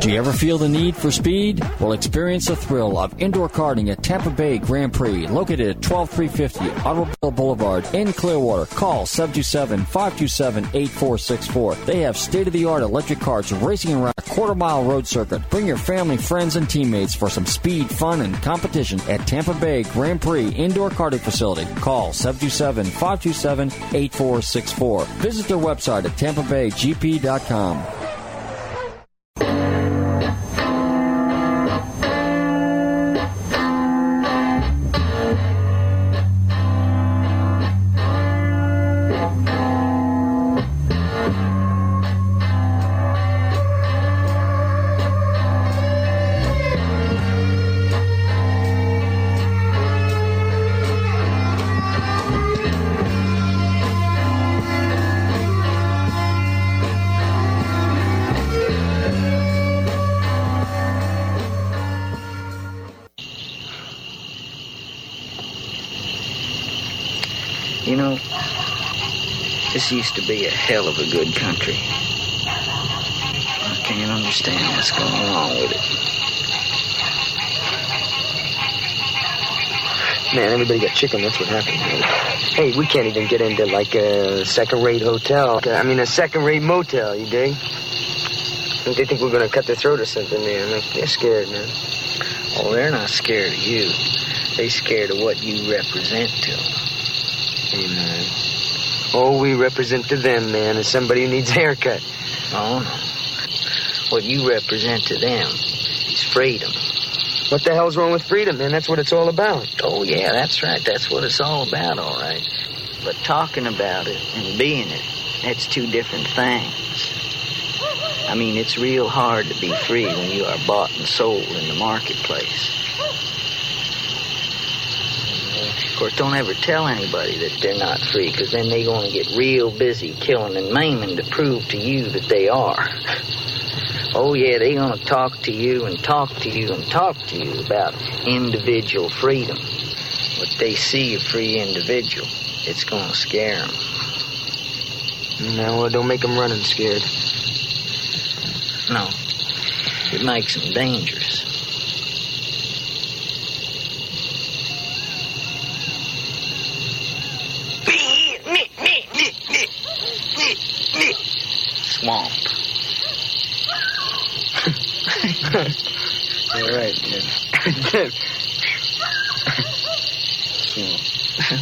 Do you ever feel the need for speed? Well, experience the thrill of indoor karting at Tampa Bay Grand Prix, located at 12350 Automobile Boulevard in Clearwater. Call 727-527-8464. They have state-of-the-art electric carts racing around a quarter-mile road circuit. Bring your family, friends, and teammates for some speed, fun, and competition at Tampa Bay Grand Prix Indoor Karting Facility. Call 727-527-8464. Visit their website at tampabaygp.com. this used to be a hell of a good country. I can't understand what's going on with it. Man, everybody got chicken. That's what happened. Hey, we can't even get into like a second-rate hotel. I mean, a second-rate motel. You dig? They think we're gonna cut their throat or something, man. They're scared, man. Oh, they're not scared of you. They scared of what you represent to them. Hey, All we represent to them, man, is somebody who needs a haircut. Oh, no. What you represent to them is freedom. What the hell's wrong with freedom, man? That's what it's all about. Oh, yeah, that's right. That's what it's all about, all right. But talking about it and being it, that's two different things. I mean, it's real hard to be free when you are bought and sold in the marketplace. Of course, don't ever tell anybody that they're not free, because then they're going to get real busy killing and maiming to prove to you that they are. Oh, yeah, they're going to talk to you and talk to you and talk to you about individual freedom. But they see a free individual, it's going to scare them. No, well, don't make them running scared. No, it makes them dangerous. You're right, man.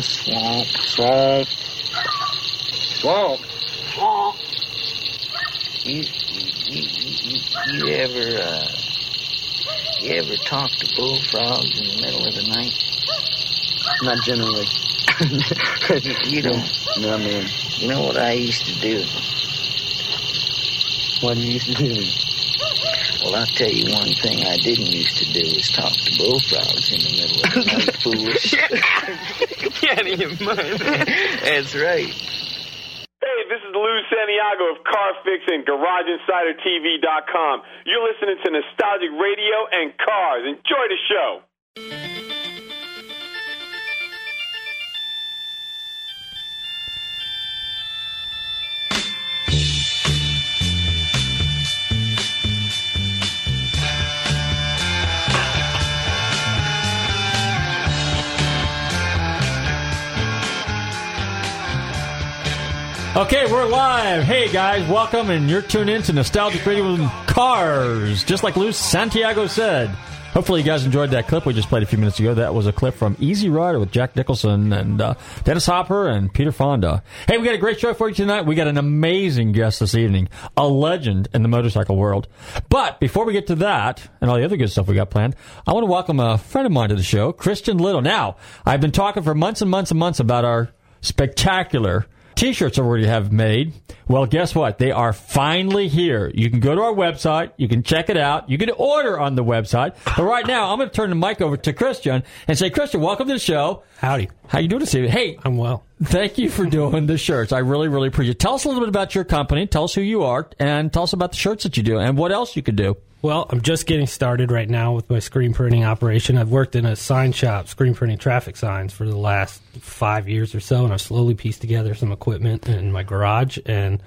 Swamp. Swamp. Swamp. Swamp. You, you, you, you ever, uh, you ever talk to bullfrogs in the middle of the night? Not generally. You, don't. No, mean, You know what I used to do? What do you used to do? Well, I'll tell you one thing I didn't used to do is talk to bullfrogs in the middle of the night, foolish. Get out of your mind. That's right. Hey, this is Lou Santiago of CarFix and GarageInsiderTV.com. You're listening to Nostalgic Radio and Cars. Enjoy the show. Okay, we're live. Hey guys, welcome, and you're tuned in to Nostalgic Radio and Cars, just like Lou Santiago said. Hopefully, you guys enjoyed that clip we just played a few minutes ago. That was a clip from Easy Rider with Jack Nicholson and uh, Dennis Hopper and Peter Fonda. Hey, we got a great show for you tonight. We got an amazing guest this evening, a legend in the motorcycle world. But before we get to that and all the other good stuff we got planned, I want to welcome a friend of mine to the show, Christian Little. Now, I've been talking for months and months and months about our spectacular T-shirts already have made. Well, guess what? They are finally here. You can go to our website. You can check it out. You can order on the website. But right now, I'm going to turn the mic over to Christian and say, Christian, welcome to the show. Howdy. How you doing this evening? Hey, I'm well. Thank you for doing the shirts. I really, really appreciate it. Tell us a little bit about your company. Tell us who you are, and tell us about the shirts that you do, and what else you could do. Well, I'm just getting started right now with my screen printing operation. I've worked in a sign shop, screen printing traffic signs for the last five years or so, and I've slowly pieced together some equipment in my garage. And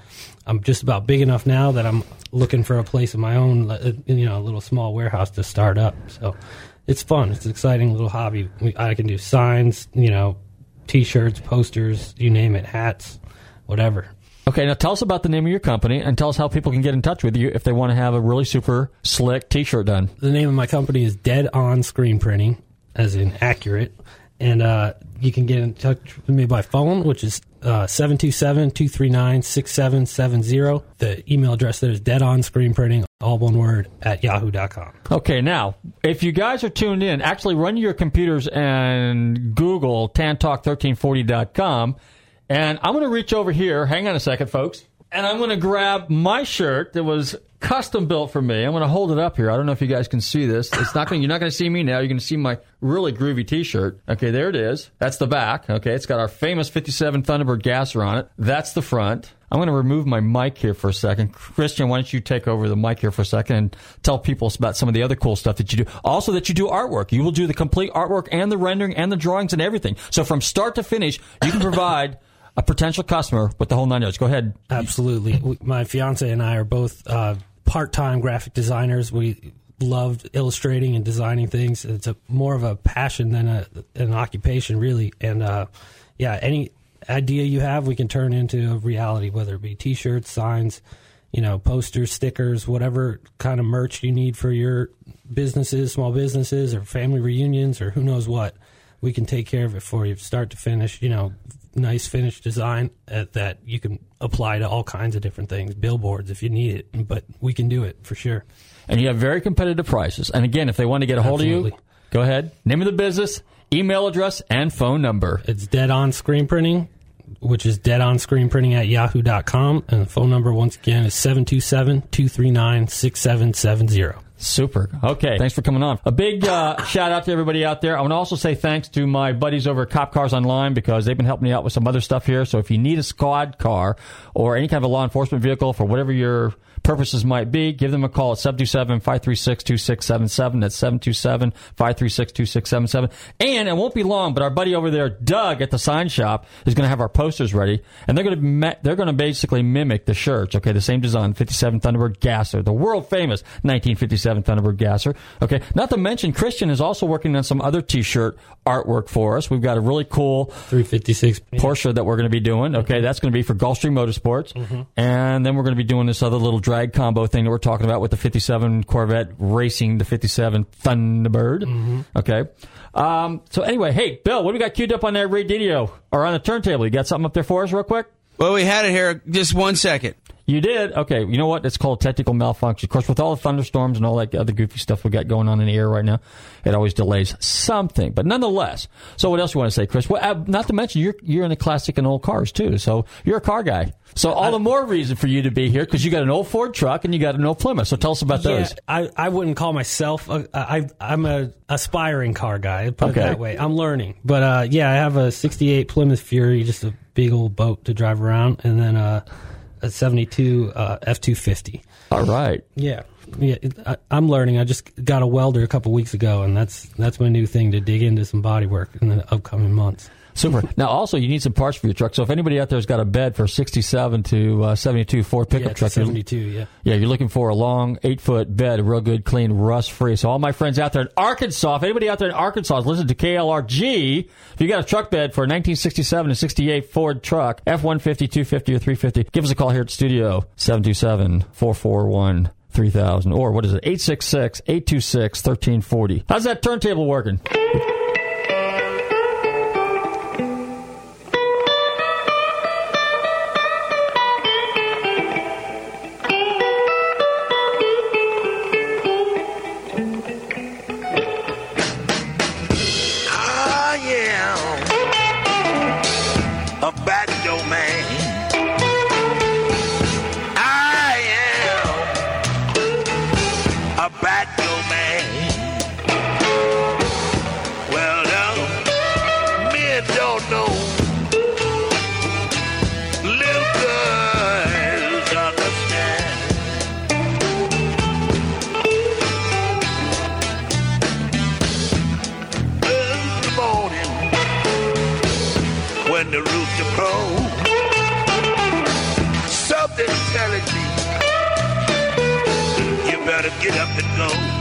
I'm just about big enough now that I'm looking for a place of my own, uh, you know, a little small warehouse to start up. So it's fun. It's an exciting little hobby. I can do signs, you know, T-shirts, posters, you name it, hats, whatever. Okay, now tell us about the name of your company and tell us how people can get in touch with you if they want to have a really super slick T-shirt done. The name of my company is Dead On Screen Printing, as in accurate, and uh, you can get in touch with me by phone, which is uh, 727-239-6770. The email address there is Dead On Screen Printing, all one word, at yahoo.com. Okay, now, if you guys are tuned in, actually run your computers and Google tantalk1340.com, and I'm going to reach over here. Hang on a second, folks. And I'm going to grab my shirt that was custom built for me. I'm going to hold it up here. I don't know if you guys can see this. It's not going. You're not going to see me now. You're going to see my really groovy T-shirt. Okay, there it is. That's the back. Okay, it's got our famous 57 Thunderbird gasser on it. That's the front. I'm going to remove my mic here for a second. Christian, why don't you take over the mic here for a second and tell people about some of the other cool stuff that you do. Also, that you do artwork. You will do the complete artwork and the rendering and the drawings and everything. So from start to finish, you can provide. A potential customer with the whole nine yards. Go ahead. Absolutely. My fiance and I are both uh, part-time graphic designers. We loved illustrating and designing things. It's a more of a passion than a, an occupation, really. And uh, yeah, any idea you have, we can turn into a reality, whether it be T-shirts, signs, you know, posters, stickers, whatever kind of merch you need for your businesses, small businesses, or family reunions, or who knows what. We can take care of it for you, start to finish. You know, nice finished design uh, that you can apply to all kinds of different things, billboards if you need it, but we can do it for sure. And you have very competitive prices. And again, if they want to get a hold Absolutely. of you, go ahead. Name of the business, email address, and phone number. It's Dead On Screen Printing, which is dead on screen printing at yahoo.com. And the phone number, once again, is 727 239 6770. Super. Okay. Thanks for coming on. A big uh, shout out to everybody out there. I want to also say thanks to my buddies over at Cop Cars Online because they've been helping me out with some other stuff here. So if you need a squad car or any kind of a law enforcement vehicle for whatever your purposes might be, give them a call at 727-536-2677. That's 727-536-2677. And it won't be long, but our buddy over there, Doug at the sign shop, is going to have our posters ready, and they're going to they're going to basically mimic the shirts. Okay, the same design, 57 Thunderbird Gasser, the world famous 1957 Thunderbird Gasser. Okay, not to mention Christian is also working on some other T-shirt artwork for us. We've got a really cool 356 Porsche that we're going to be doing. Okay, that's going to be for Gulfstream Motorsports, mm-hmm. and then we're going to be doing this other little drag combo thing that we're talking about with the 57 Corvette racing the 57 Thunderbird. Okay. Um, so anyway, hey, Bill, what do we got queued up on that radio or on the turntable? You got something up there for us real quick? Well, we had it here. Just one second. You did? Okay. You know what? It's called technical malfunction. Of course, with all the thunderstorms and all that other goofy stuff we got going on in the air right now, it always delays something. But nonetheless, so what else you want to say, Chris? Well, uh, not to mention you're you're in the classic and old cars too, so you're a car guy. So all the more reason for you to be here because you got an old Ford truck and you got an old Plymouth. So tell us about Yeah, those. I, I wouldn't call myself a, I I'm a aspiring car guy. Put Okay. it that way. I'm learning, but uh, yeah, I have a '68 Plymouth Fury, just a big old boat to drive around, and then uh, a '72 uh, F250. All right. Yeah, yeah. it- I, I'm learning. I just got a welder a couple weeks ago, and that's that's my new thing to dig into some body work in the upcoming months. Super. now, also, you need some parts for your truck. So if anybody out there's got a bed for 67 to uh, 72 Ford pickup yeah, truck, you're- 72. Yeah. Yeah, you're looking for a long eight foot bed, real good, clean, rust free. So all my friends out there in Arkansas, if anybody out there in Arkansas is listening to KLRG, if you got a truck bed for a 1967 and 68 Ford truck, F 150, 250, or 350, give us a call here at the studio, 727 441 3000. Or what is it, 866 826 1340. How's that turntable working? Get up and go.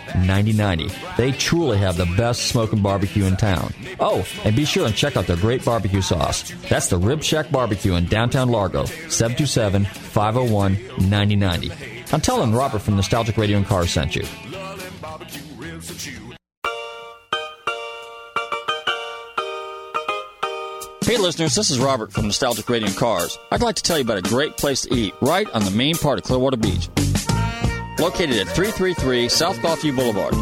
9090. They truly have the best smoking barbecue in town. Oh, and be sure and check out their great barbecue sauce. That's the Rib Shack Barbecue in downtown Largo, 727 501 9090. I'm telling Robert from Nostalgic Radio and Cars sent you. Hey listeners, this is Robert from Nostalgic Radio and Cars. I'd like to tell you about a great place to eat right on the main part of Clearwater Beach. Located at 333 South Gulfview Boulevard.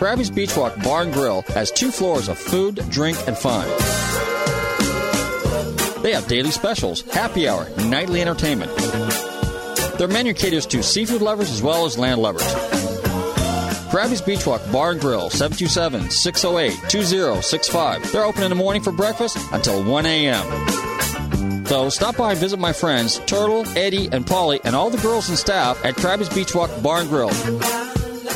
Krabby's Beachwalk Bar and Grill has two floors of food, drink, and fun. They have daily specials, happy hour, nightly entertainment. Their menu caters to seafood lovers as well as land lovers. Krabby's Beachwalk Bar and Grill, 727-608-2065. They're open in the morning for breakfast until 1 a.m. So stop by and visit my friends Turtle, Eddie, and Polly, and all the girls and staff at Krabby's Beach Walk Bar and Grill.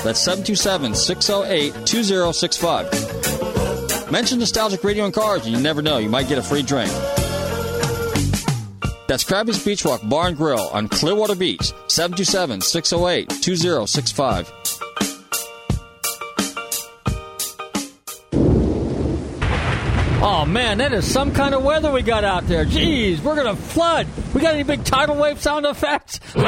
That's 727-608-2065. Mention Nostalgic Radio and Cars, and you never know, you might get a free drink. That's Krabby's Beach Walk Bar and Grill on Clearwater Beach, 727-608-2065. Oh man, that is some kind of weather we got out there. Jeez, we're gonna flood. We got any big tidal wave sound effects? hey,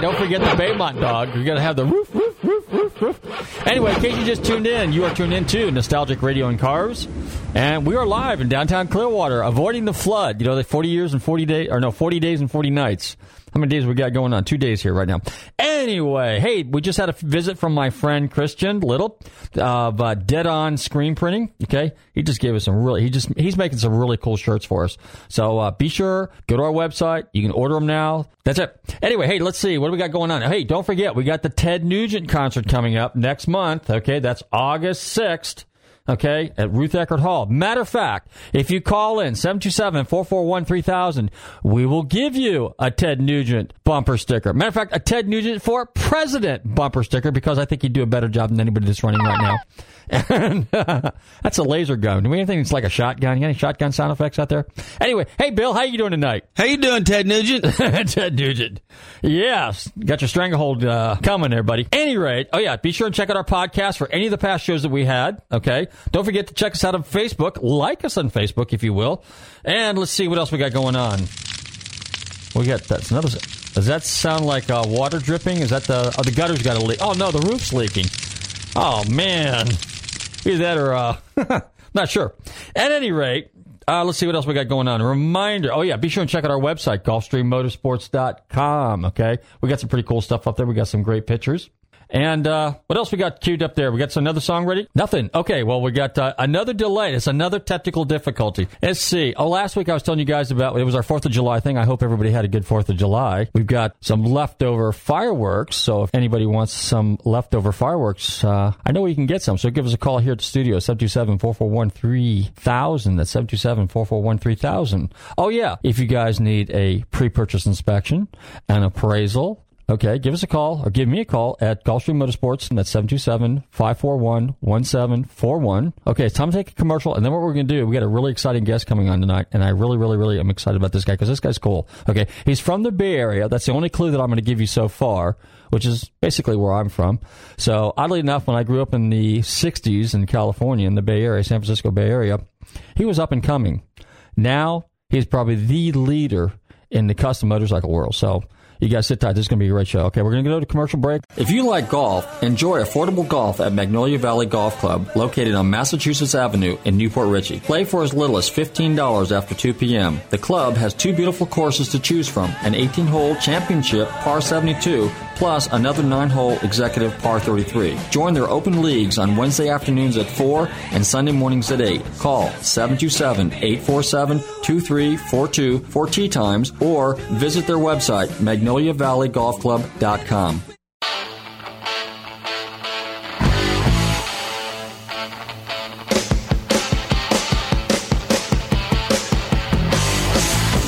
don't forget the Baymont dog. We gotta have the roof, roof, roof, roof, roof. Anyway, in case you just tuned in, you are tuned in to Nostalgic Radio and Cars, and we are live in downtown Clearwater, avoiding the flood. You know, the forty years and forty days, or no, forty days and forty nights. How many days we got going on? Two days here right now. Anyway, hey, we just had a visit from my friend Christian Little of uh, Dead On Screen Printing. Okay, he just gave us some really. He just he's making some really cool shirts for us. So uh, be sure go to our website. You can order them now. That's it. Anyway, hey, let's see what do we got going on. Hey, don't forget we got the Ted Nugent concert coming up next month. Okay, that's August sixth. Okay, at Ruth Eckerd Hall. Matter of fact, if you call in 727-441-3000, we will give you a Ted Nugent bumper sticker. Matter of fact, a Ted Nugent for president bumper sticker because I think he'd do a better job than anybody that's running right now. And uh, that's a laser gun. Do we have anything that's like a shotgun? You got any shotgun sound effects out there? Anyway, hey Bill, how you doing tonight? How you doing, Ted Nugent? Ted Nugent. Yes. Got your stranglehold uh, coming there, buddy. Any rate, oh yeah, be sure and check out our podcast for any of the past shows that we had. Okay. Don't forget to check us out on Facebook. Like us on Facebook, if you will. And let's see what else we got going on. We got that's another. Does that sound like uh, water dripping? Is that the oh, the gutter's got a leak? Oh no, the roof's leaking. Oh man, either that or uh, not sure. At any rate, uh, let's see what else we got going on. Reminder. Oh, yeah. Be sure and check out our website, GulfstreamMotorsports.com. Okay. We got some pretty cool stuff up there. We got some great pictures. And uh, what else we got queued up there? We got another song ready? Nothing. Okay, well, we got uh, another delay. It's another technical difficulty. Let's see. Oh, last week I was telling you guys about it was our 4th of July thing. I hope everybody had a good 4th of July. We've got some leftover fireworks. So if anybody wants some leftover fireworks, uh, I know we can get some. So give us a call here at the studio, 727 441 3000. That's 727 441 3000. Oh, yeah. If you guys need a pre purchase inspection, an appraisal, Okay, give us a call or give me a call at Gulfstream Motorsports, and that's 727-541-1741. Okay, it's time to take a commercial, and then what we're going to do, we got a really exciting guest coming on tonight, and I really, really, really am excited about this guy because this guy's cool. Okay, he's from the Bay Area. That's the only clue that I'm going to give you so far, which is basically where I'm from. So, oddly enough, when I grew up in the 60s in California, in the Bay Area, San Francisco Bay Area, he was up and coming. Now, he's probably the leader in the custom motorcycle world. So, you guys sit tight. This is going to be a great show. Okay, we're going to go to commercial break. If you like golf, enjoy affordable golf at Magnolia Valley Golf Club, located on Massachusetts Avenue in New Port Richey. Play for as little as $15 after 2 p.m. The club has two beautiful courses to choose from an 18 hole championship par 72 plus another 9 hole executive par 33. Join their open leagues on Wednesday afternoons at 4 and Sunday mornings at 8. Call 727 847 2342 for tee times or visit their website, magnoliavalley.golfclub.com. Hey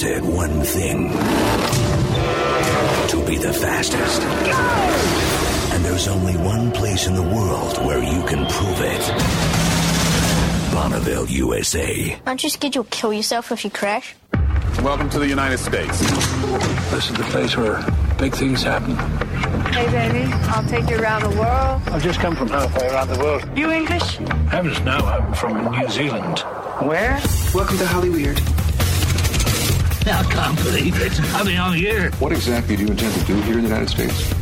Wanted one thing to be the fastest. And there's only one place in the world where you can prove it Bonneville, USA. Aren't you scared you'll kill yourself if you crash? Welcome to the United States. This is the place where big things happen. Hey, baby, I'll take you around the world. I've just come from halfway around the world. You English? Heavens, no, I'm from New Zealand. Where? Welcome to Hollywood. I can't believe it. I mean, I'm here. What exactly do you intend to do here in the United States?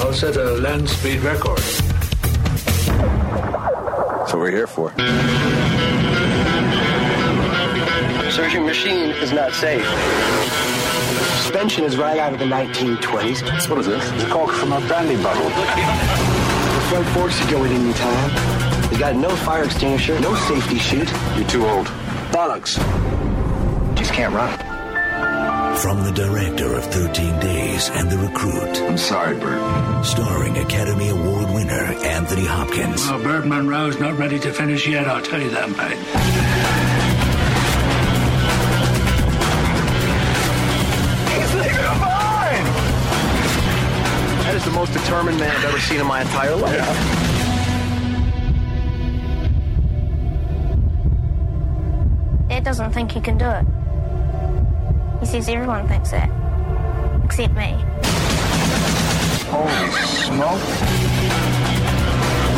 I'll set a land speed record. That's what we're here for. Sir, your machine is not safe. Suspension is right out of the 1920s. What is this? The cork from a brandy bottle. The front forks could go at any time. We got no fire extinguisher, no safety chute. You're too old. Bollocks. Just can't run. From the director of 13 Days and The Recruit. I'm sorry, Burt. Starring Academy Award winner Anthony Hopkins. Well, Burt Munro's not ready to finish yet, I'll tell you that, mate. He's leaving him behind! That is the most determined man I've ever seen in my entire life. Dad doesn't think he can do it. He says everyone thinks that. Except me. Holy smoke.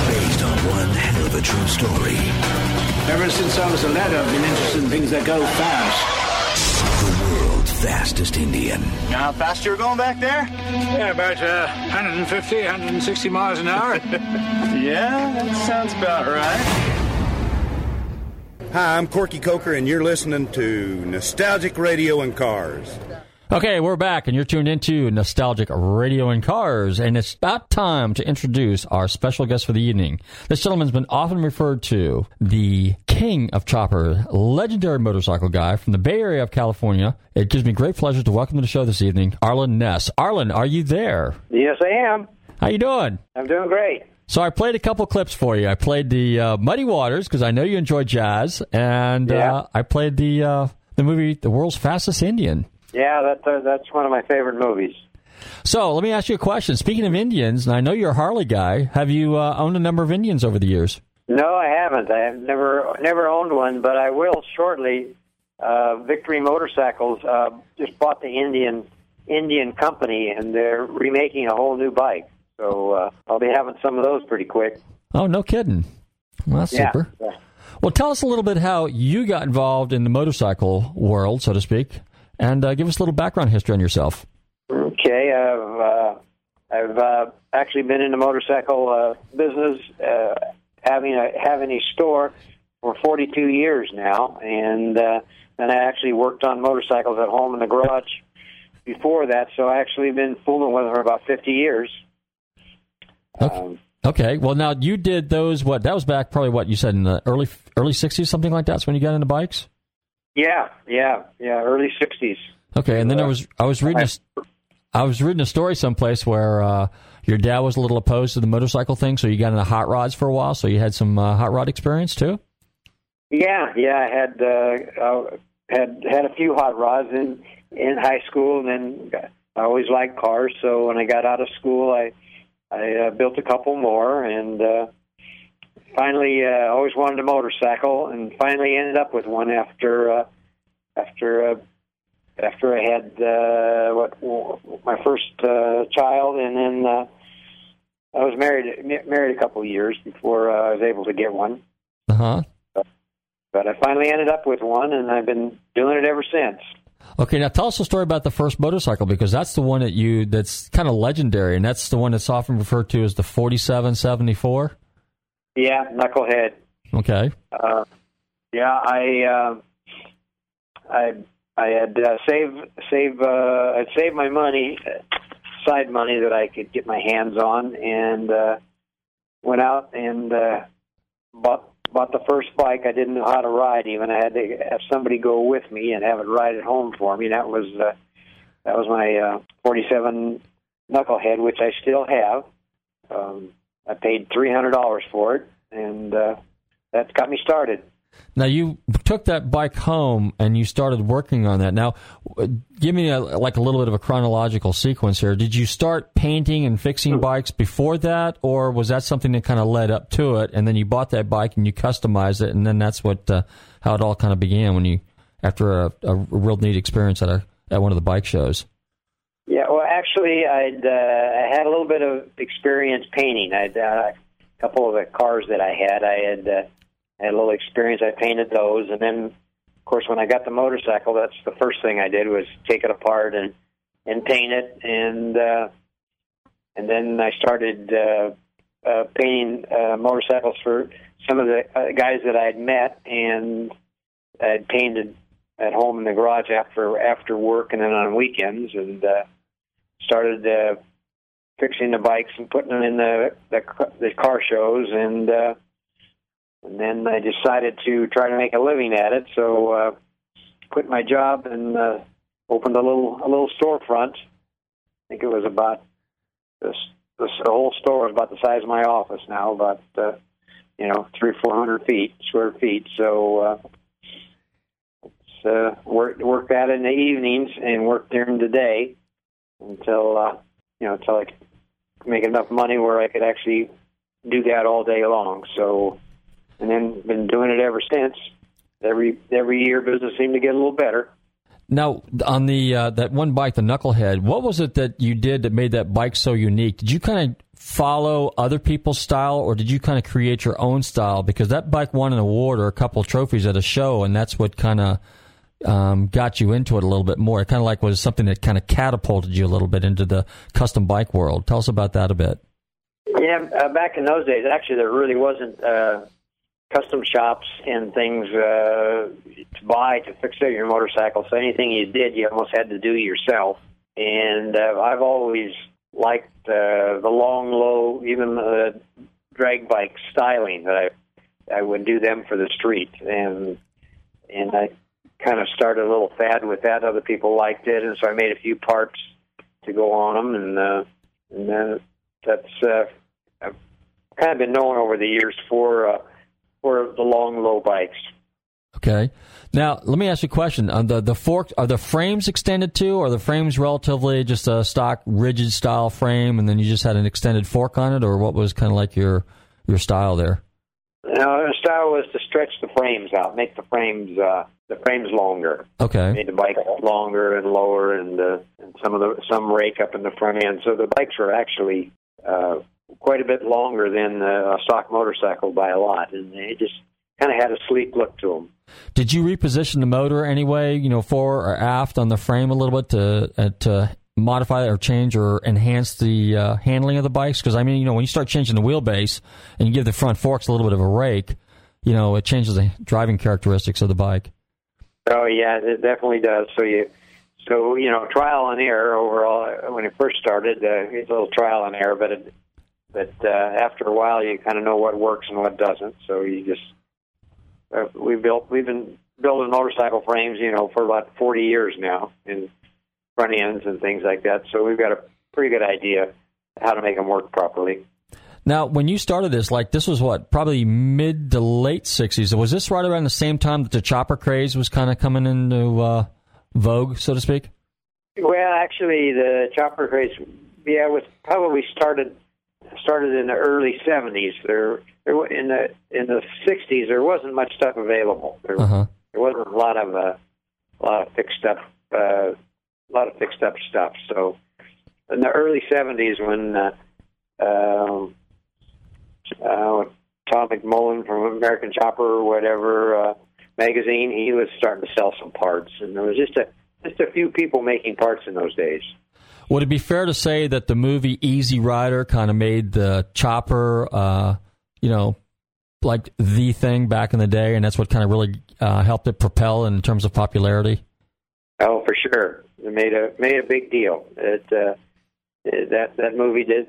Based on one hell of a true story. Ever since I was a lad, I've been interested in things that go fast. The world's fastest Indian. You know how fast you were going back there? Yeah, about uh, 150, 160 miles an hour. Yeah, that sounds about right. Hi, I'm Corky Coker, and you're listening to Nostalgic Radio and Cars. Okay, we're back, and you're tuned into Nostalgic Radio and Cars, and it's about time to introduce our special guest for the evening. This gentleman's been often referred to the king of chopper, legendary motorcycle guy from the Bay Area of California. It gives me great pleasure to welcome to the show this evening, Arlen Ness. Arlen, are you there? Yes, I am. How you doing? I'm doing great. So I played a couple clips for you. I played the uh, Muddy Waters because I know you enjoy jazz, and Yeah. uh, I played the uh, the movie The World's Fastest Indian. Yeah, that, uh, that's one of my favorite movies. So let me ask you a question. Speaking of Indians, and I know you're a Harley guy, have you uh, owned a number of Indians over the years? No, I haven't. I have never never owned one, but I will shortly. Uh, Victory Motorcycles uh, just bought the Indian Indian company, and they're remaking a whole new bike. So uh, I'll be having some of those pretty quick. Oh, no kidding. Well, that's Yeah. super. Well, tell us a little bit how you got involved in the motorcycle world, so to speak, and uh, give us a little background history on yourself. Okay, I've uh, I've uh, actually been in the motorcycle uh, business, uh, having a having a store for 42 years now, and uh, and I actually worked on motorcycles at home in the garage before that. So I actually been fooling with them for about 50 years. Okay. okay. Well, now you did those. What that was back probably what you said in the early early '60s, something like that. that's when you got into bikes. Yeah, yeah, yeah, early 60s. Okay, and then I was I was reading a, I was reading a story someplace where uh, your dad was a little opposed to the motorcycle thing, so you got into hot rods for a while. So you had some uh, hot rod experience too. Yeah, yeah, I had uh, uh, had had a few hot rods in in high school, and then I always liked cars. So when I got out of school, I I uh, built a couple more, and uh, finally, uh, always wanted a motorcycle, and finally ended up with one after uh, after uh, after I had uh, what my first uh, child, and then uh, I was married married a couple of years before uh, I was able to get one. Uh huh. But I finally ended up with one, and I've been doing it ever since. Okay, now tell us a story about the first motorcycle because that's the one that you that's kind of legendary, and that's the one that's often referred to as the forty-seven seventy-four. Yeah, knucklehead. Okay. Uh, yeah, I uh, I I had uh, save save uh, I'd saved my money, uh, side money that I could get my hands on, and uh, went out and uh, bought bought the first bike. I didn't know how to ride even. I had to have somebody go with me and have it ride it home for me. That was uh, that was my uh, 47 knucklehead, which I still have. Um, I paid three hundred dollars for it, and uh, that got me started. Now you took that bike home and you started working on that. Now, give me a, like a little bit of a chronological sequence here. Did you start painting and fixing bikes before that, or was that something that kind of led up to it? And then you bought that bike and you customized it, and then that's what uh, how it all kind of began when you after a, a real neat experience at a at one of the bike shows. Yeah, well, actually, I'd uh, I had a little bit of experience painting. I'd uh, a couple of the cars that I had, I had uh, had a little experience. I painted those, and then, of course, when I got the motorcycle, that's the first thing I did was take it apart and and paint it, and uh, and then I started uh, uh, painting uh, motorcycles for some of the uh, guys that I had met, and I had painted at home in the garage after after work and then on weekends, and uh, started uh, fixing the bikes and putting them in the the, the car shows, and uh, and then I decided to try to make a living at it. So uh, quit my job and uh, opened a little a little storefront. I think it was about this this the whole store was about the size of my office now, about uh, you know three four hundred feet square feet. So uh, uh, worked worked at it in the evenings and worked during the day until uh, you know until I could make enough money where I could actually do that all day long. So and then been doing it ever since. Every every year, business seemed to get a little better. Now, on the uh, that one bike, the Knucklehead, what was it that you did that made that bike so unique? Did you kind of follow other people's style, or did you kind of create your own style? Because that bike won an award or a couple of trophies at a show, and that's what kind of um, got you into it a little bit more. It kind of like was something that kind of catapulted you a little bit into the custom bike world. Tell us about that a bit. Yeah, uh, back in those days, actually, there really wasn't uh, custom shops and things uh, to buy to fix up your motorcycle. So anything you did, you almost had to do yourself. And uh, I've always liked uh, the long, low, even the drag bike styling that I I would do them for the street, and and I kind of started a little fad with that. Other people liked it, and so I made a few parts to go on them, and uh, and then that's uh, I've kind of been known over the years for. Uh, for the long, low bikes. Okay. Now, let me ask you a question. On the the fork, are the frames extended too, or are the frames relatively just a stock rigid style frame, and then you just had an extended fork on it, or what was kind of like your your style there? No, the style was to stretch the frames out, make the frames uh, the frames longer. Okay. Made the bike longer and lower, and uh, and some of the some rake up in the front end. So the bikes were actually uh, quite a bit longer than a stock motorcycle by a lot, and they just kind of had a sleek look to them. Did you reposition the motor anyway, you know, fore or aft on the frame a little bit to uh, to modify or change or enhance the uh, handling of the bikes? Because I mean, you know, when you start changing the wheelbase and you give the front forks a little bit of a rake, you know, it changes the driving characteristics of the bike. Oh yeah, it definitely does. So you so you know, trial and error overall. When it first started, uh, it's a little trial and error, but it but uh, after a while you kind of know what works and what doesn't. So you just uh, we built we've been building motorcycle frames, you know, for about 40 years now, in front ends and things like that. So we've got a pretty good idea how to make them work properly. Now, when you started this, like this was what probably mid to late '60s. Was this right around the same time that the chopper craze was kind of coming into uh, vogue, so to speak? Well, actually, the chopper craze, yeah, was probably started started in the early '70s. There, there in the in the '60s, there wasn't much stuff available. There, uh-huh. there wasn't a lot of uh, a lot of fixed up uh, a lot of fixed up stuff. So in the early '70s, when uh, um, uh, Tom McMullen from American Chopper or whatever uh, magazine, he was starting to sell some parts, and there was just a just a few people making parts in those days. Would it be fair to say that the movie Easy Rider kind of made the chopper, uh, you know, like the thing back in the day, and that's what kind of really uh, helped it propel in terms of popularity? Oh, for sure. It made a made a big deal. It uh, that that movie did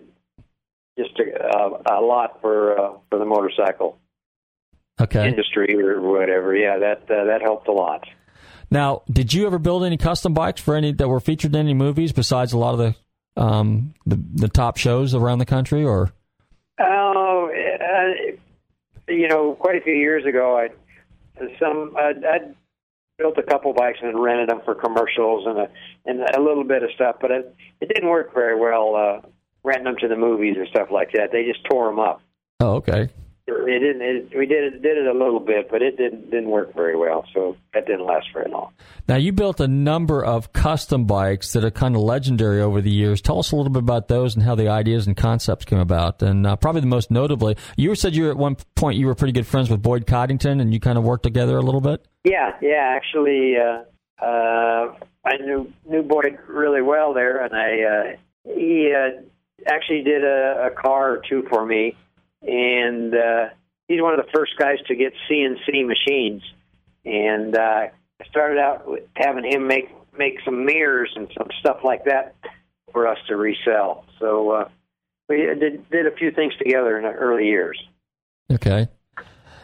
just a, a lot for uh, for the motorcycle Okay. industry or whatever. Yeah, that uh, that helped a lot. Now, did you ever build any custom bikes for any that were featured in any movies besides a lot of the um, the, the top shows around the country? Or Oh, uh, you know, quite a few years ago, I some I'd, I'd built a couple bikes and rented them for commercials and a and a little bit of stuff, but it it didn't work very well uh, renting them to the movies and stuff like that. They just tore them up. oh, okay. It didn't. It, we did it did it a little bit, but it didn't didn't work very well. So that didn't last very long. Now, you built a number of custom bikes that are kind of legendary over the years. Tell us a little bit about those and how the ideas and concepts came about. And uh, probably the most notably, you said you were at one point you were pretty good friends with Boyd Coddington, and you kind of worked together a little bit. Yeah, yeah. Actually, uh, uh, I knew knew Boyd really well there, and I uh, he uh, actually did a, a car or two for me, and uh, he's one of the first guys to get CNC machines, and uh, I started out with having him make make some mirrors and some stuff like that for us to resell. So uh, we did did a few things together in the early years. Okay.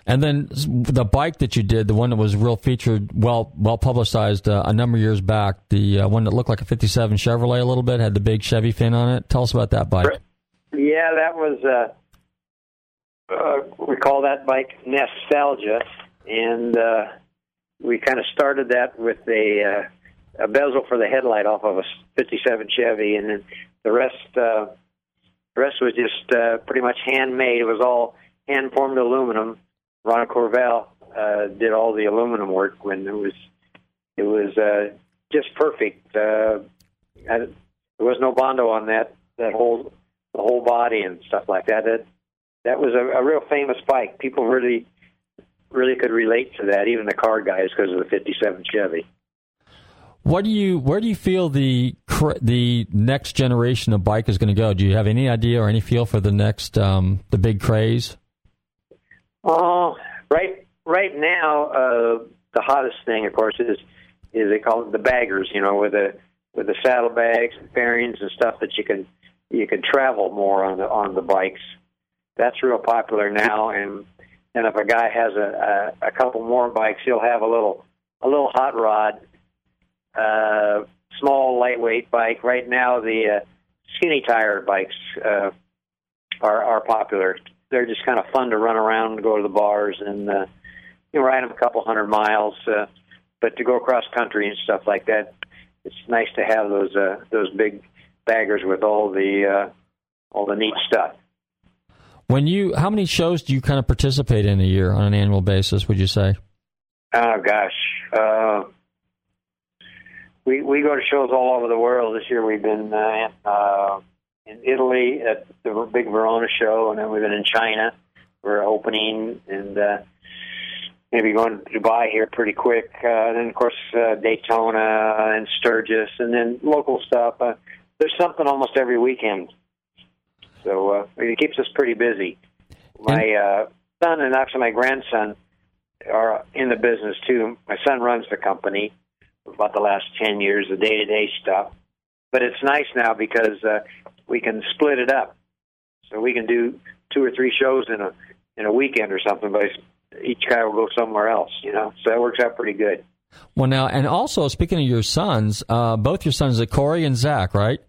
And then the bike that you did, the one that was real featured, well well publicized uh, a number of years back, the uh, one that looked like a '57 Chevrolet a little bit, had the big Chevy fin on it. Tell us about that bike. Yeah, that was. Uh, uh, we call that bike nostalgia, and uh, we kind of started that with a, uh, a bezel for the headlight off of a '57 Chevy, and then the rest. Uh, the rest was just uh, pretty much handmade. It was all hand formed aluminum. Ron Covell uh, did all the aluminum work when it was it was uh, just perfect. Uh, and there was no bondo on that that whole the whole body and stuff like that. That that was a, a real famous bike. People really really could relate to that, even the car guys, because of the '57 Chevy. What do you? Where do you feel the cr- the next generation of bike is going to go? Do you have any idea or any feel for the next um, the big craze? Oh, right, right now, uh, the hottest thing, of course, is is they call it the baggers. You know, with the with the saddlebags and fairings and stuff that you can you can travel more on the on the bikes. That's real popular now, and and if a guy has a a, a couple more bikes, he'll have a little a little hot rod, uh, small lightweight bike. Right now, the uh, skinny tire bikes uh, are are popular. They're just kind of fun to run around and go to the bars and uh, you know ride them a couple hundred miles. Uh, but to go across country and stuff like that, it's nice to have those uh, those big baggers with all the uh, all the neat stuff. When you, how many shows do you kind of participate in a year on an annual basis? Would you say? Oh gosh, uh, we we go to shows all over the world. This year we've been uh, uh, in Italy at the big Verona show, and then we've been in China for opening, and uh, maybe going to Dubai here pretty quick. Uh, and then of course uh, Daytona and Sturgis, and then local stuff. Uh, there's something almost every weekend, so uh, it keeps us pretty busy. My uh, son and actually my grandson are in the business too. My son runs the company for about the last ten years, the day to day stuff. But it's nice now because uh, we can split it up, so we can do two or three shows in a in a weekend or something. But each guy will go somewhere else, you know. So that works out pretty good. Well, now, and also speaking of your sons, uh, both your sons, are Corey and Zach, right?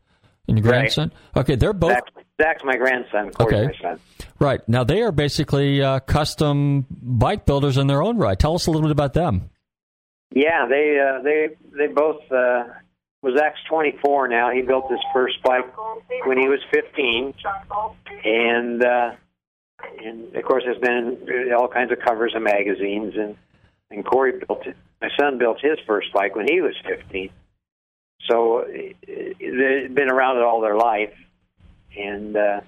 And your Right. grandson. Okay, they're both Zach, Zach's my grandson. Corey's Okay. my son. right now. They are basically uh, custom bike builders in their own right. Tell us a little bit about them. Yeah, they uh, they they both. Uh, well, Zach's 24 now. He built his first bike when he was 15, and uh, and of course, there's been all kinds of covers of magazines. And and Corey built it. My son built his first bike when he was 15. So uh, they've been around it all their life. And uh,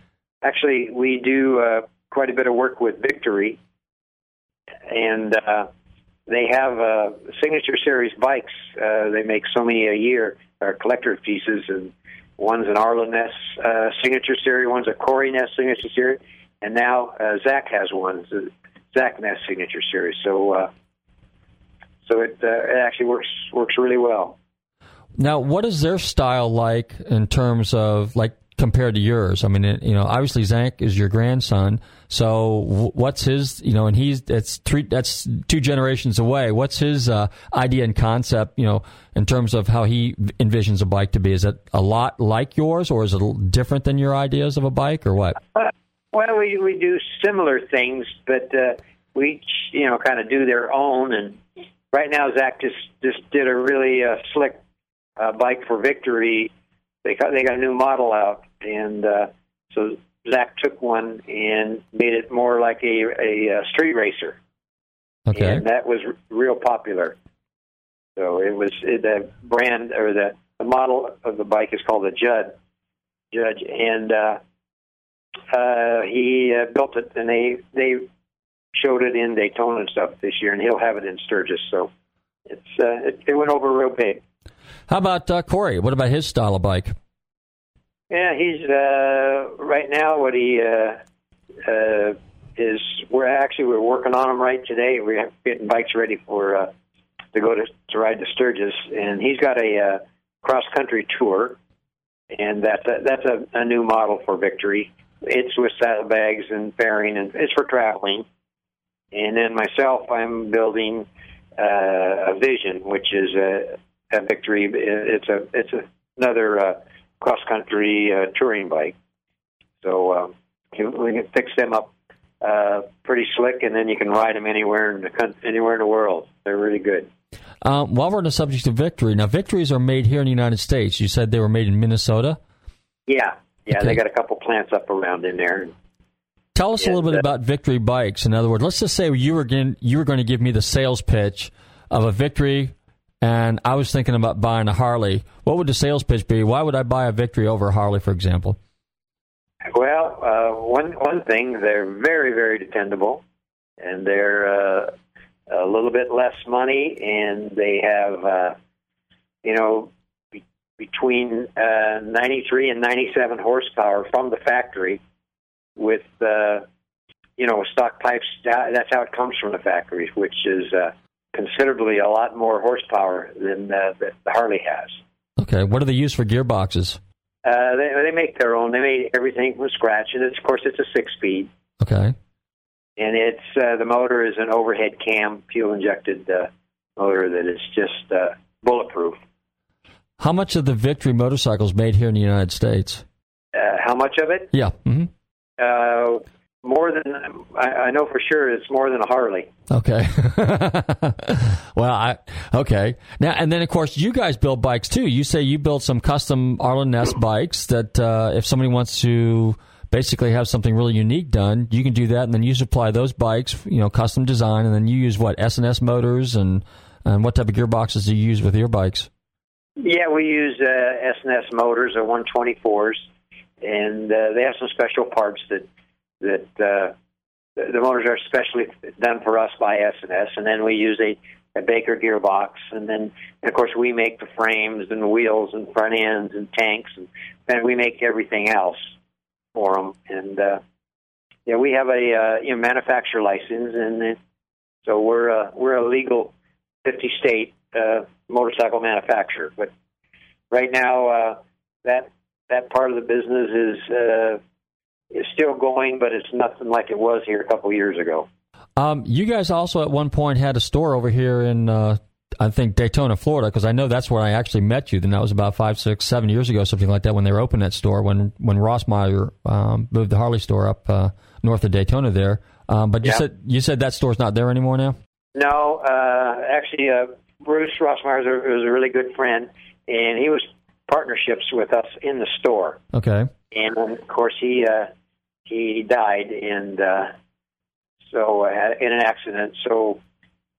actually, we do uh, quite a bit of work with Victory, and. Uh, they have uh, signature series bikes. Uh, they make so many a year, or collector pieces, and one's an Arlen Ness uh, signature series, one's a Corey Ness signature series, and now uh, Zach has one. So, Zach Ness signature series. So uh, so it uh, it actually works works really well. Now, what is their style like in terms of like compared to yours? I mean, it, you know, obviously Zach is your grandson. So what's his, you know, and he's that's three that's two generations away. What's his uh, idea and concept, you know, in terms of how he envisions a bike to be? Is it a lot like yours, or is it different than your ideas of a bike, or what? Uh, well, we we do similar things, but uh, we each, you know kind of do their own. And right now, Zach just just did a really uh, slick uh, bike for Victory. They got they got a new model out, and uh, so Zach took one and made it more like a a, uh street racer, Okay. and that was r- real popular. So it was it, the brand or the the model of the bike is called the Judd Judge, and uh, uh, he uh, built it, and they they showed it in Daytona and stuff this year, and he'll have it in Sturgis. So it's uh, it, it went over real big. How about uh, Corey? What about his style of bike? Yeah, he's uh, right now. What he uh, uh, is, we're actually we're working on him right today. We're getting bikes ready for uh, to go to to ride to Sturgis, and he's got a uh, cross country tour, and that's a, that's a, a new model for Victory. It's with saddlebags and fairing, and it's for traveling. And then myself, I'm building uh, a Vision, which is a, a Victory. It's a it's a, another uh, cross country uh, touring bike. So um, we can fix them up uh, pretty slick, and then you can ride them anywhere in the country, anywhere in the world. They're really good. Um, while we're on the subject of victory, now victories are made here in the United States. You said they were made in Minnesota. Yeah, yeah. Okay. They got a couple plants up around in there. Tell us a little bit about Victory bikes. In other words, let's just say you were going you were going to give me the sales pitch of a Victory, and I was thinking about buying a Harley. What would the sales pitch be? Why would I buy a Victory over a Harley, for example? Well, uh, one one thing, they're very very dependable, and they're uh, a little bit less money, and they have uh, you know be- between uh, 93 and 97 horsepower from the factory, with uh, you know stock pipes. That's how it comes from the factory, which is uh, considerably a lot more horsepower than uh, that Harley has. Okay, what do they use for gearboxes? Uh, they they make their own. They made everything from scratch, and it's, of course it's a six speed. Okay, and it's uh, the motor is an overhead cam fuel injected uh, motor that is just uh, bulletproof. how much of the Victory motorcycles made here in the United States? Uh, how much of it? Yeah. hmm Uh, more than I, I know for sure. It's more than a Harley. Okay. well, I okay now and then of course you guys build bikes too. You say you build some custom Arlen Ness bikes that uh, if somebody wants to basically have something really unique done, you can do that, and then you supply those bikes, you know, custom design, and then you use what S and S motors and and what type of gearboxes do you use with your bikes? Yeah, we use uh, S&S motors or 124s, and uh, they have some special parts that that uh, the, the motors are specially done for us by S&S, and then we use a, a Baker gearbox, and then and of course we make the frames and the wheels and front ends and tanks, and then we make everything else for them. And uh, yeah, we have a uh, you know manufacturer license, and uh, so we're uh, we're a legal 50 state uh, motorcycle manufacturer. But right now, uh, that that part of the business is uh, is still going, but it's nothing like it was here a couple years ago. Um, you guys also at one point had a store over here in, uh, I think Daytona, Florida, because I know that's where I actually met you. Then that was about five, six, seven years ago, something like that, when they were opening that store. When when Rossmeyer um, moved the Harley store up uh, north of Daytona there. Um, but you Yeah. said you said that store's not there anymore now. No, uh, actually, uh, Bruce Rossmeyer is a, was a really good friend, and he was partnerships with us in the store. Okay. And of course, he uh, he died, and uh, so uh, in an accident. So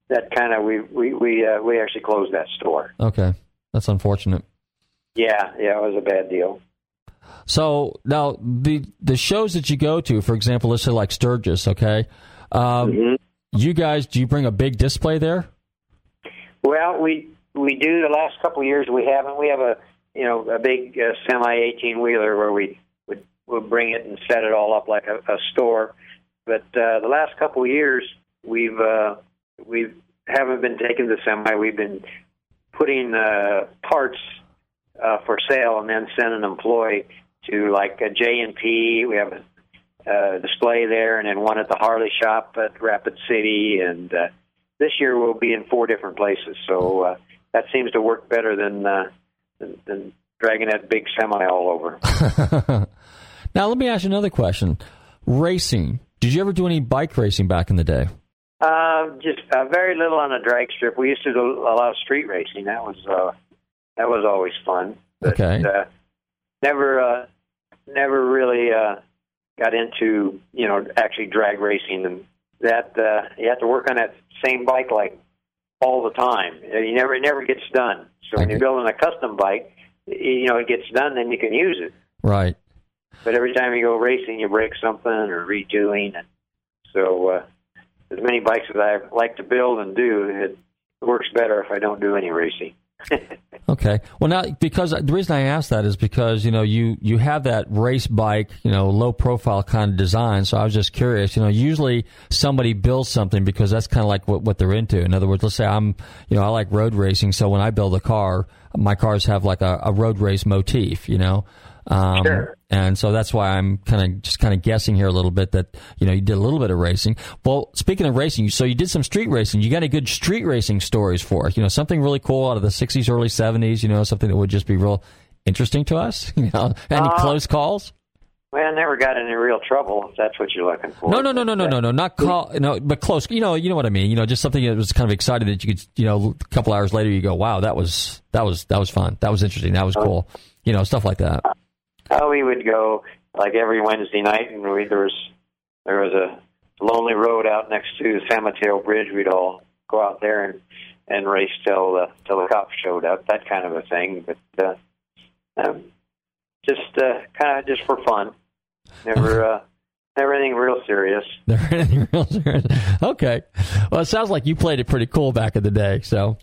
that kind of we we we uh, we actually closed that store. Okay, that's unfortunate. Yeah, yeah, it was a bad deal. So now the the shows that you go to, for example, let's say like Sturgis, okay. Um, You guys, do you bring a big display there? Well, we we do the last couple of years we haven't. We have a you know a big uh, semi eighteen wheeler where we would bring it and set it all up like a, a store. But uh, the last couple of years we've uh, we haven't been taking the semi. We've been putting uh, parts uh, for sale and then send an employee to like a J and P. We have a uh, display there, and then one at the Harley shop at Rapid City. And uh, this year we'll be in four different places. So uh, that seems to work better than, uh, than than dragging that big semi all over. now, let me ask you another question. Racing. Did you ever do any bike racing back in the day? Uh, just uh, very little on a drag strip. We used to do a lot of street racing. That was uh, that was always fun. But, Okay. Uh, never, uh, never really uh, got into you know actually drag racing, and that uh, you have to work on that same bike like all the time. Uh, You never, it never gets done. So when you're building a custom bike, you know it gets done, then you can use it. Right. But every time you go racing, you break something or redoing, and so uh, as many bikes as I like to build and do, it works better if I don't do any racing. Okay. Well, now because the reason I asked that is because you know you you have that race bike, you know, low profile kind of design. So I was just curious. You know, usually somebody builds something because that's kind of like what what they're into. In other words, let's say I'm, you know, I like road racing. So when I build a car, my cars have like a, a road race motif. You know. Um, Sure. And so that's why I'm kind of just kind of guessing here a little bit that you know you did a little bit of racing. Well, speaking of racing, so you did some street racing. You got any good street racing stories for us? You know, something really cool out of the '60s, early '70s. You know, something that would just be real interesting to us. You know, any Uh, close calls? Well, I never got any real trouble. If that's what you're looking for. No, no, no, no, no, no, no, not call. No, but close. You know, you know what I mean. You know, just something that was kind of exciting that you could, you know, a couple hours later you go, wow, that was that was that was fun. That was interesting. That was cool. You know, stuff like that. Oh, we would go like every Wednesday night, and we, there was there was a lonely road out next to the San Mateo Bridge. We'd all go out there and and race till the till the cops showed up. That kind of a thing, but uh, um, just uh, kind of just for fun. Never uh, never anything real serious. Never anything real serious. Okay. Well, it sounds like you played it pretty cool back in the day. So,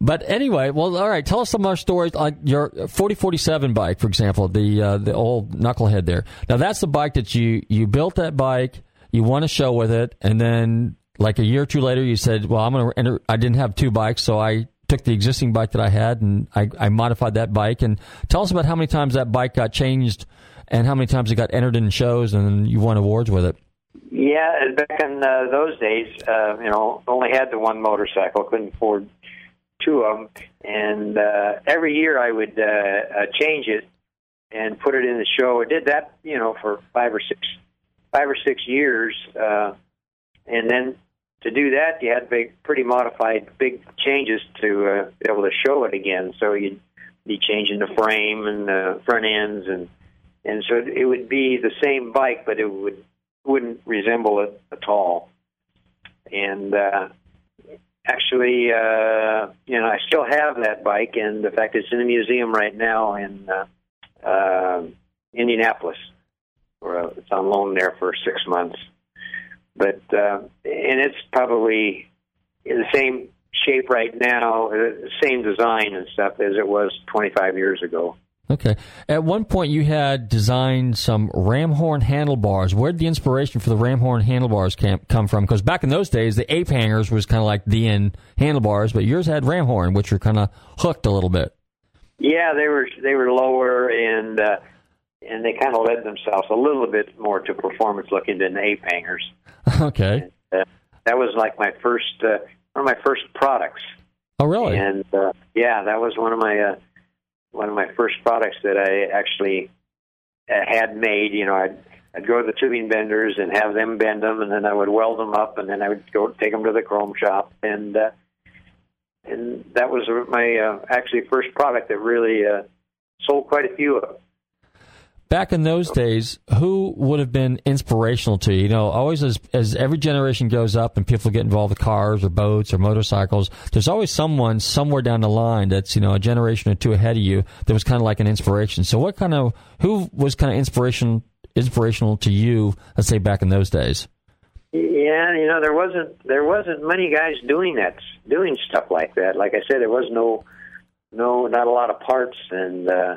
but anyway, well, all right. Tell us some more stories on your 4047 bike, for example, the uh, the old knucklehead there. Now, that's the bike that you you built that bike. You won a show with it, and then like a year or two later, you said, "Well, I'm going to enter." I didn't have two bikes, so I took the existing bike that I had and I, I modified that bike. And tell us about how many times that bike got changed and how many times it got entered in shows and you won awards with it. Yeah, back in uh, those days, uh, you know, only had the one motorcycle, couldn't afford two of them, and uh, every year I would uh, uh, change it and put it in the show. I did that, you know, for five or six, five or six years, uh, and then to do that, you had big, pretty modified big changes to uh, be able to show it again. So you'd be changing the frame and the front ends, and and so it would be the same bike, but it would wouldn't resemble it at all. And uh, actually, uh, you know, I still have that bike, and in fact, it's in a museum right now in uh, uh, Indianapolis. Where it's on loan there for six months. But uh, and it's probably in the same shape right now, uh, same design and stuff as it was 25 years ago. Okay. At one point, you had designed some ram horn handlebars. Where did the inspiration for the ram horn handlebars come from? Because back in those days, the ape hangers was kind of like the end handlebars, but yours had ram horn, which were kind of hooked a little bit. Yeah, they were they were lower and uh, and they kind of led themselves a little bit more to performance looking than the ape hangers. okay. Uh, that was like my first uh, one of my first products. Oh, really? And uh, yeah, that was one of my uh, one of my first products that I actually uh, had made. You know, I'd I'd go to the tubing benders and have them bend them, and then I would weld them up, and then I would go take them to the chrome shop, and uh, and that was my uh, actually first product that really uh, sold quite a few of. Back in those days, who would have been inspirational to you? You know, always as as every generation goes up and people get involved with cars or boats or motorcycles, there's always someone somewhere down the line that's you know a generation or two ahead of you that was kind of like an inspiration. So, what kind of who was kind of inspiration inspirational to you? Let's say back in those days. Yeah, you know, there wasn't there wasn't many guys doing that, doing stuff like that. Like I said, there was no no not a lot of parts, and uh,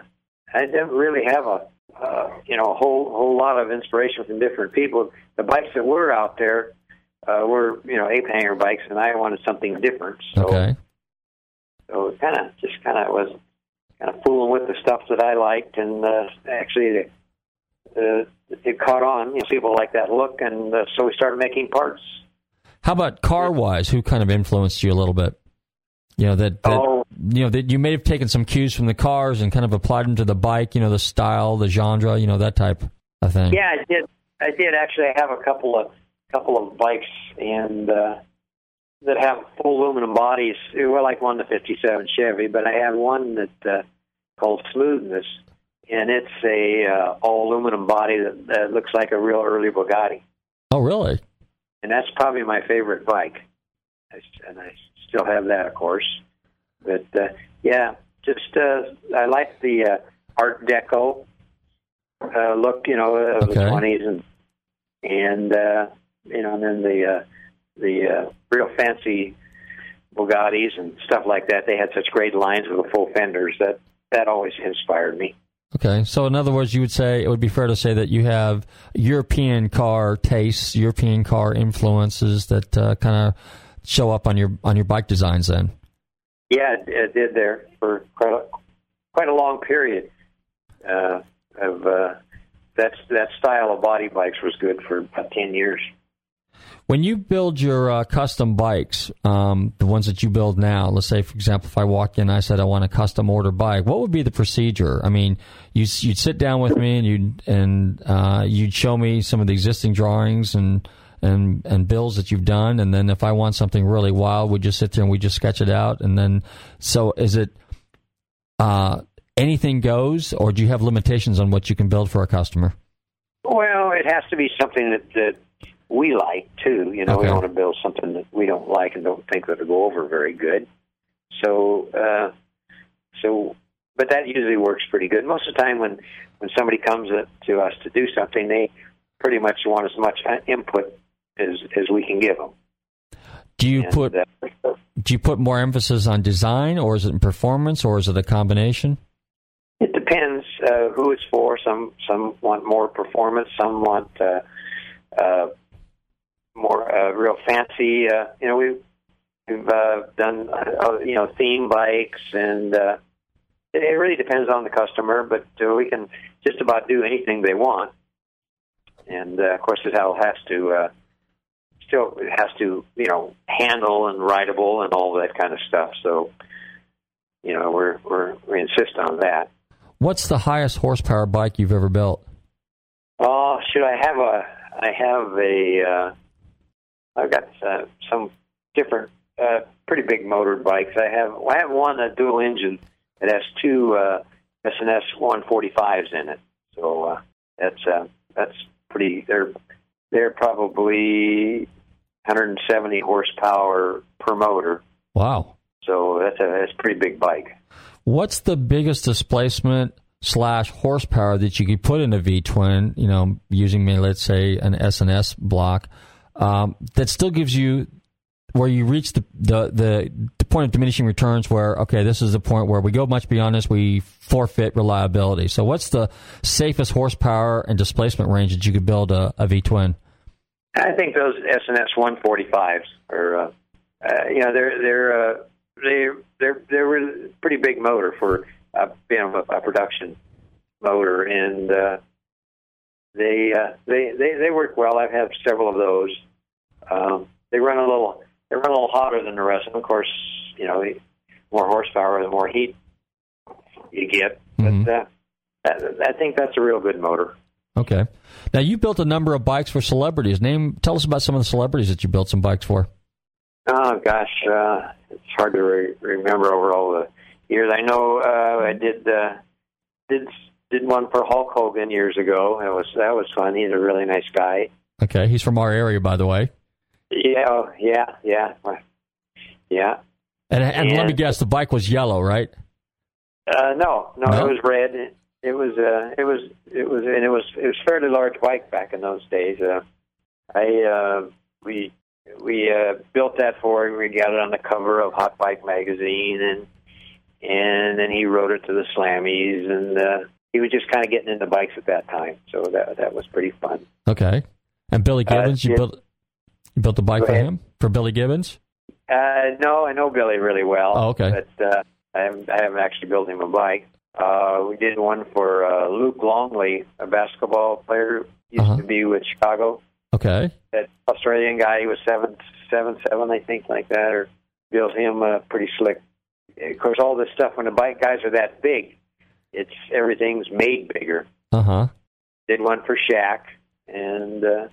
I didn't really have a uh, you know a whole whole lot of inspiration from different people. The bikes that were out there, uh, were you know ape hanger bikes, and I wanted something different. So, Okay. so it kind of just kind of was kind of fooling with the stuff that I liked, and uh, actually it, uh, it caught on. You know, people like that look, and uh, so we started making parts. How about car wise? Who kind of influenced you a little bit? You know that, that Oh. You know that you may have taken some cues from the cars and kind of applied them to the bike. You know the style, the genre, you know that type of thing. Yeah, I did. I did actually I have a couple of couple of bikes and uh, that have full aluminum bodies. Well, like one the '57 Chevy, but I have one that uh, called Smoothness, and it's a uh, all aluminum body that, that looks like a real early Bugatti, Oh, really? and that's probably my favorite bike. And I still have that, of course. But uh, yeah, just uh, I like the uh, Art Deco uh, look, you know, of the twenties, and and uh, you know, and then the uh, the uh, real fancy Bugattis and stuff like that. They had such great lines with the full fenders that that always inspired me. Okay, so in other words, you would say it would be fair to say that you have European car tastes, European car influences that uh, kind of show up on your on your bike designs. Then, Yeah, it, did there for quite a, quite a long period. Uh, of uh, that's that style of body bikes was good for about ten years. when you build your uh, custom bikes, um, the ones that you build now, let's say, for example, if I walked in, and I said I want a custom order bike, what would be the procedure? I mean, you, you'd sit down with me and you'd and uh, you'd show me some of the existing drawings and. And, and bills that you've done, and then if I want something really wild, we just sit there and we just sketch it out, and then so is it uh, anything goes, or do you have limitations on what you can build for a customer? Well, it has to be something that, that we like too. You know, we Okay. don't want to build something that we don't like and don't think that'll go over very good. So, uh, so, but that usually works pretty good. Most of the time, when when somebody comes to us to do something, they pretty much want as much uh, input as as we can give them. Do you And, put do you put more emphasis on design, or is it in performance, or is it a combination? It depends uh, who it's for. Some some want more performance. Some want uh, uh, more uh, real fancy. Uh, you know, we've we've uh, done uh, you know theme bikes, and uh, it, really depends on the customer. But uh, we can just about do anything they want. And uh, of course, it all has to uh, still it has to you know handle and rideable and all that kind of stuff. So you know we're we're we insist on that. What's the highest horsepower bike you've ever built? Oh, should I have a? I have a. Uh, I've got uh, some different, uh, pretty big motor bikes. I have. I have one a dual engine that has two uh, S&S 145s in it. So uh, that's uh, that's pretty. They're they're probably 170 horsepower per motor. Wow. So that's a that's a pretty big bike. What's the biggest displacement slash horsepower that you could put in a V twin? You know, using maybe let's say an S and S block um, that still gives you where you reach the, the the the point of diminishing returns. Where okay, this is the point where we go much beyond this, we forfeit reliability. So, what's the safest horsepower and displacement range that you could build a, a V twin? I think those S&S 145s are, uh, uh, you know, they're they're uh, they're they're they're really pretty big motor for uh, you know a, a production motor, and uh, they uh, they they they work well. I've had several of those. Um, they run a little they run a little hotter than the rest, and of course, you know, more horsepower, the more heat you get. But uh, I think that's a real good motor. Okay. Now you built a number of bikes for celebrities. Name, tell us about some of the celebrities that you built some bikes for. Oh gosh, uh, it's hard to re- remember over all the years. I know uh, I did uh, did did one for Hulk Hogan years ago. That was that was fun. He's a really nice guy. Okay, he's from our area, by the way. Yeah, oh, yeah, yeah, yeah. And, and let me guess, the bike was yellow, right? Uh, no, no, No? it was red. It was uh, it was it was and it was it was fairly large bike back in those days. Uh, I uh, we we uh, built that for him. We got it on the cover of Hot Bike magazine, and and then he rode it to the Slammies, and uh, he was just kind of getting into bikes at that time. So that that was pretty fun. Okay. And Billy Uh, Gibbons, you yeah. built. You built the bike for him for Billy Gibbons. Uh, no, I know Billy really well. Oh, okay. But uh, I, haven't, I haven't actually built him a bike. Uh, we did one for uh, Luke Longley, a basketball player, used Uh-huh. to be with Chicago. Okay. That Australian guy, he was seven, seven, seven, I think, like that, or built him uh, pretty slick. Of course, all this stuff when the bike guys are that big, it's everything's made bigger. Uh huh. Did one for Shaq, and uh,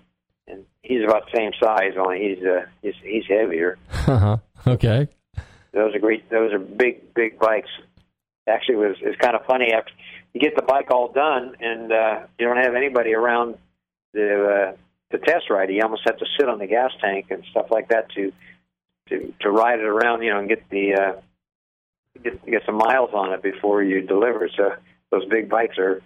and he's about the same size, only he's uh, he's he's heavier. Uh huh. Okay. Those are great. Those are big, big bikes. Actually, was it's kind of funny after you get the bike all done and uh, you don't have anybody around to uh, to test ride. it. You almost have to sit on the gas tank and stuff like that to to to ride it around. You know, and get the uh, get get some miles on it before you deliver. So those big bikes are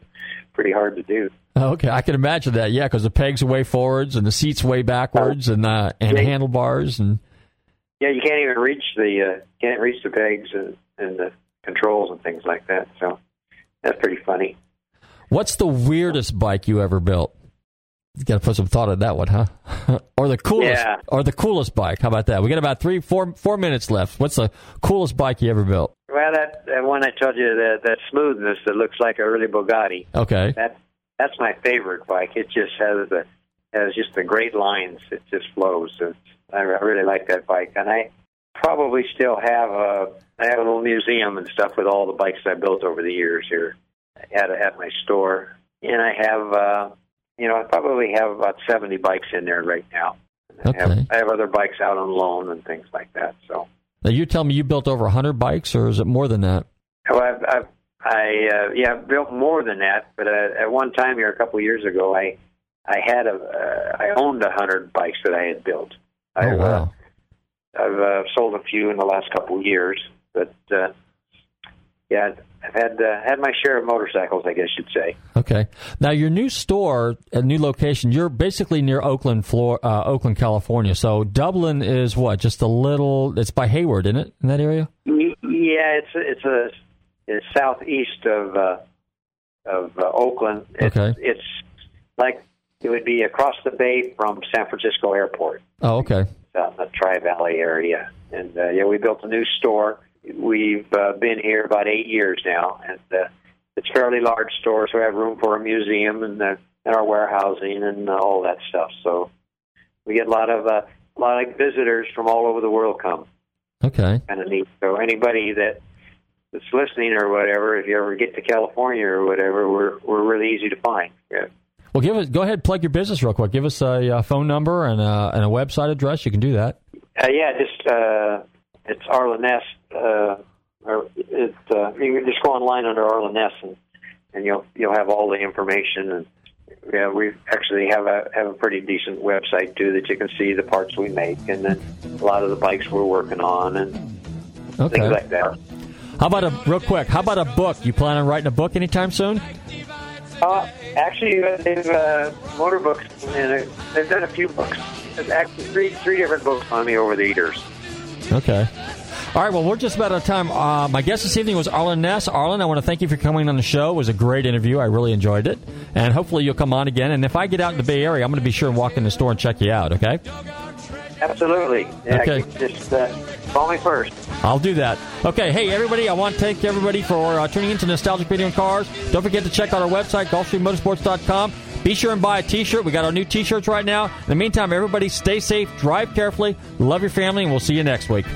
pretty hard to do. Okay, I can imagine that. Yeah, because the pegs are way forwards and the seats way backwards and uh, and Yeah. handlebars and Yeah, you can't even reach the uh, can't reach the pegs and, and the controls and things like that. So that's pretty funny. What's the weirdest bike you ever built? You got to put some thought in that one, huh? or the coolest, Yeah. or the coolest bike? How about that? We got about three, four, four minutes left. What's the coolest bike you ever built? Well, that, that one I told you that that smoothness that looks like a really Bugatti. Okay, That that's my favorite bike. It just has the has just the great lines. It just flows. It's, I I really like that bike, and I probably still have a I have a little museum and stuff with all the bikes I built over the years here at at my store, and I have uh, you know I probably have about seventy bikes in there right now. I have Okay. I have other bikes out on loan and things like that. So. now you tell me you built over hundred bikes, or is it more than that? Well, I've, I've, I uh, yeah I've built more than that, but uh, at one time here a couple of years ago, I I had a uh, I owned a hundred bikes that I had built. Oh I've, uh, wow! I've uh, sold a few in the last couple of years, but uh, yeah, I've had uh, had my share of motorcycles, I guess you'd say. Okay. Now your new store, a new location. You're basically near Oakland, Flor- uh, Oakland, California. So Dublin is what? Just a little. It's by Hayward, isn't it? In that area? Yeah, it's it's a it's southeast of uh, of uh, Oakland. It's, Okay. it's like it would be across the bay from San Francisco Airport. Oh, okay. out in the Tri Valley area. And uh, yeah, we built a new store. We've uh, been here about eight years now, and uh, it's a fairly large store, so we have room for a museum and, uh, and our warehousing and uh, all that stuff. So we get a lot of uh, a lot of visitors from all over the world come. Okay. Kind of neat. So anybody that that's listening or whatever, if you ever get to California or whatever, we're we're really easy to find. Yeah. Well, give us. Go ahead, plug your business real quick. Give us a, uh phone number and a, and a website address. You can do that. Uh, yeah, just uh, it's Arleness. Uh, or it, uh, you can just go online under Arleness, and, and you'll you'll have all the information. And yeah, we actually have a have a pretty decent website too that you can see the parts we make, and then a lot of the bikes we're working on, and Okay. things like that. How about a real quick? How about a book? You plan on writing a book anytime soon? Uh, actually, uh, they've uh, motor books, and uh, they've done a few books. There's actually three three different books on me over the years. Okay. All right. Well, we're just about out of time. Uh, my guest this evening was Arlen Ness. Arlen, I want to thank you for coming on the show. It was a great interview. I really enjoyed it, and hopefully you'll come on again. And if I get out in the Bay Area, I'm going to be sure and walk in the store and check you out. Okay. Absolutely. Yeah, Okay. Just uh, call me first. I'll do that. Okay, hey everybody, I want to thank everybody for uh, tuning into Nostalgic Radio and Cars. Don't forget to check out our website, GulfstreamMotorsports.com. Be sure and buy a t-shirt. We got our new t-shirts right now. In the meantime, everybody stay safe, drive carefully, love your family, and we'll see you next week.